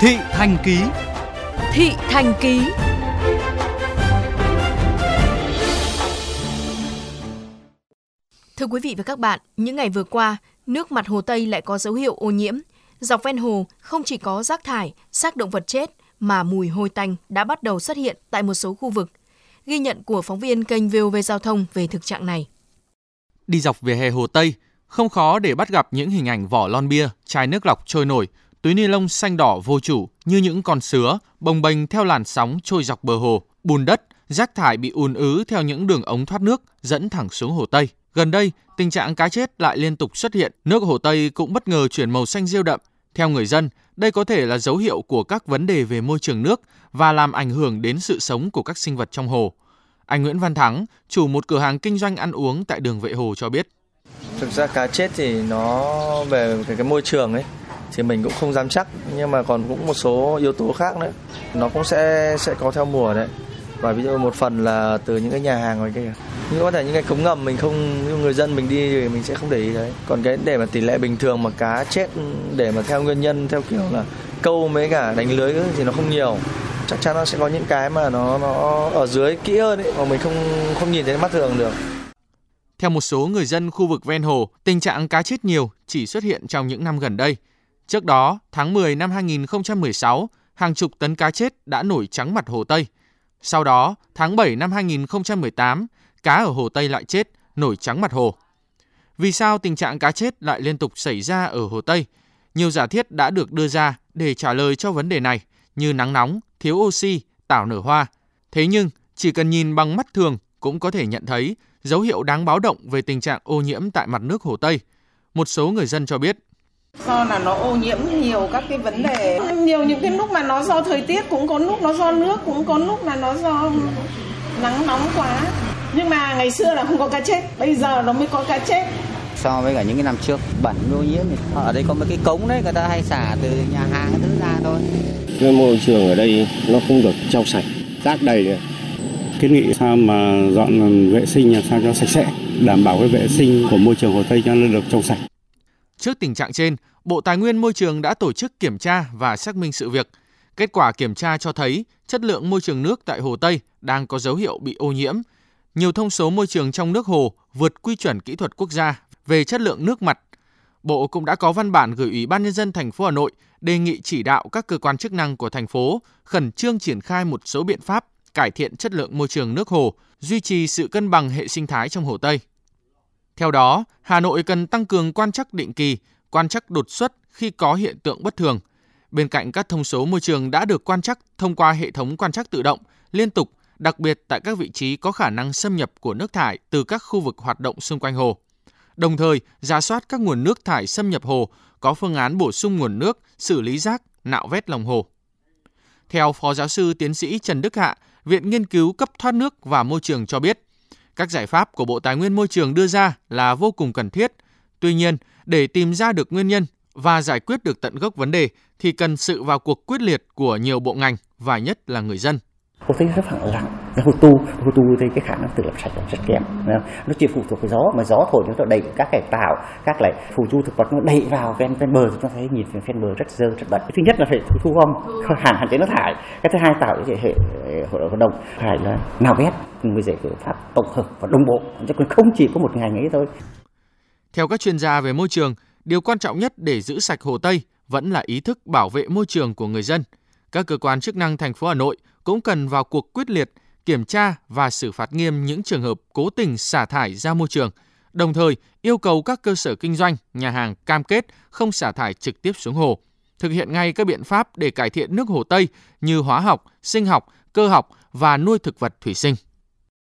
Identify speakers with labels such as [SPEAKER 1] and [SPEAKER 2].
[SPEAKER 1] Thị Thành Ký
[SPEAKER 2] Thị Thành Ký Thưa quý vị và các bạn, những ngày vừa qua, nước mặt Hồ Tây lại có dấu hiệu ô nhiễm. Dọc ven hồ không chỉ có rác thải, xác động vật chết mà mùi hôi tanh đã bắt đầu xuất hiện tại một số khu vực. Ghi nhận của phóng viên kênh VOV Giao thông về thực trạng này.
[SPEAKER 3] Đi dọc vỉa hè Hồ Tây, không khó để bắt gặp những hình ảnh vỏ lon bia, chai nước lọc trôi nổi, túi ni lông xanh đỏ vô chủ như những con sứa bồng bềnh theo làn sóng trôi dọc bờ hồ, bùn đất, rác thải bị ùn ứ theo những đường ống thoát nước dẫn thẳng xuống Hồ Tây. Gần đây, tình trạng cá chết lại liên tục xuất hiện, nước Hồ Tây cũng bất ngờ chuyển màu xanh rêu đậm. Theo người dân, đây có thể là dấu hiệu của các vấn đề về môi trường nước và làm ảnh hưởng đến sự sống của các sinh vật trong hồ. Anh Nguyễn Văn Thắng, chủ một cửa hàng kinh doanh ăn uống tại đường Vệ Hồ cho biết.
[SPEAKER 4] Thực ra cá chết thì nó về cái, cái môi trường ấy thì mình cũng không dám chắc nhưng mà còn cũng một số yếu tố khác nữa. Nó cũng sẽ sẽ có theo mùa đấy. Và ví dụ một phần là từ những cái nhà hàng ngoài kia. Nhưng có thể những cái cống ngầm mình không người dân mình đi thì mình sẽ không để ý đấy. Còn cái để mà tỷ lệ bình thường mà cá chết để mà theo nguyên nhân theo kiểu là câu mấy cả đánh lưới thì nó không nhiều. Chắc chắn nó sẽ có những cái mà nó nó ở dưới kỹ hơn ấy mà mình không không nhìn thấy mắt thường được.
[SPEAKER 3] Theo một số người dân khu vực ven hồ, tình trạng cá chết nhiều chỉ xuất hiện trong những năm gần đây. Trước đó, tháng 10 năm 2016, hàng chục tấn cá chết đã nổi trắng mặt Hồ Tây. Sau đó, tháng 7 năm 2018, cá ở Hồ Tây lại chết, nổi trắng mặt hồ. Vì sao tình trạng cá chết lại liên tục xảy ra ở Hồ Tây? Nhiều giả thiết đã được đưa ra để trả lời cho vấn đề này, như nắng nóng, thiếu oxy, tảo nở hoa. Thế nhưng, chỉ cần nhìn bằng mắt thường cũng có thể nhận thấy dấu hiệu đáng báo động về tình trạng ô nhiễm tại mặt nước Hồ Tây. Một số người dân cho biết
[SPEAKER 5] do là nó ô nhiễm nhiều các cái vấn đề. Nhiều những cái lúc mà nó do thời tiết cũng có lúc nó do nước cũng có lúc là nó do nắng nóng quá. Nhưng mà ngày xưa là không có cá chết bây giờ nó mới có cá chết.
[SPEAKER 6] So với cả những cái năm trước bẩn ô nhiễm ở đây có mấy cái cống đấy người ta hay xả từ nhà hàng thứ ra thôi.
[SPEAKER 7] Cái môi trường ở đây nó không được trong sạch rác đầy này.
[SPEAKER 8] kiến nghị sao mà dọn vệ sinh làm sao cho sạch sẽ đảm bảo cái vệ sinh của môi trường hồ tây cho nó được trong sạch
[SPEAKER 3] Trước tình trạng trên, Bộ Tài nguyên Môi trường đã tổ chức kiểm tra và xác minh sự việc. Kết quả kiểm tra cho thấy chất lượng môi trường nước tại Hồ Tây đang có dấu hiệu bị ô nhiễm. Nhiều thông số môi trường trong nước hồ vượt quy chuẩn kỹ thuật quốc gia về chất lượng nước mặt. Bộ cũng đã có văn bản gửi Ủy ban nhân dân thành phố Hà Nội đề nghị chỉ đạo các cơ quan chức năng của thành phố khẩn trương triển khai một số biện pháp cải thiện chất lượng môi trường nước hồ, duy trì sự cân bằng hệ sinh thái trong Hồ Tây. Theo đó, Hà Nội cần tăng cường quan trắc định kỳ, quan trắc đột xuất khi có hiện tượng bất thường. Bên cạnh các thông số môi trường đã được quan trắc thông qua hệ thống quan trắc tự động, liên tục, đặc biệt tại các vị trí có khả năng xâm nhập của nước thải từ các khu vực hoạt động xung quanh hồ. Đồng thời, giả soát các nguồn nước thải xâm nhập hồ, có phương án bổ sung nguồn nước, xử lý rác, nạo vét lòng hồ. Theo Phó Giáo sư Tiến sĩ Trần Đức Hạ, Viện Nghiên cứu cấp thoát nước và môi trường cho biết, các giải pháp của Bộ Tài nguyên Môi trường đưa ra là vô cùng cần thiết. Tuy nhiên, để tìm ra được nguyên nhân và giải quyết được tận gốc vấn đề thì cần sự vào cuộc quyết liệt của nhiều bộ ngành và nhất là người dân.
[SPEAKER 9] Hồ Tây rất phẳng lặng, hồ tu, hồ tu thì cái khả năng tự làm sạch rất kém. Nó chỉ phụ thuộc vào gió, mà gió thổi nó đẩy các cái tạo, các lại phù du thực vật nó đẩy vào ven ven bờ thì chúng ta thấy nhìn ven bờ rất dơ, rất bẩn. Thứ nhất là phải thu gom, hạn hạn chế nó thải. Cái thứ hai tạo cái hệ hội đồng đông phải là nào ghét mới giải pháp tổng hợp và đồng bộ, chứ không chỉ có một ngành ấy thôi.
[SPEAKER 3] Theo các chuyên gia về môi trường, điều quan trọng nhất để giữ sạch Hồ Tây vẫn là ý thức bảo vệ môi trường của người dân. Các cơ quan chức năng thành phố Hà Nội cũng cần vào cuộc quyết liệt, kiểm tra và xử phạt nghiêm những trường hợp cố tình xả thải ra môi trường, đồng thời yêu cầu các cơ sở kinh doanh, nhà hàng cam kết không xả thải trực tiếp xuống hồ, thực hiện ngay các biện pháp để cải thiện nước hồ Tây như hóa học, sinh học, cơ học và nuôi thực vật thủy sinh.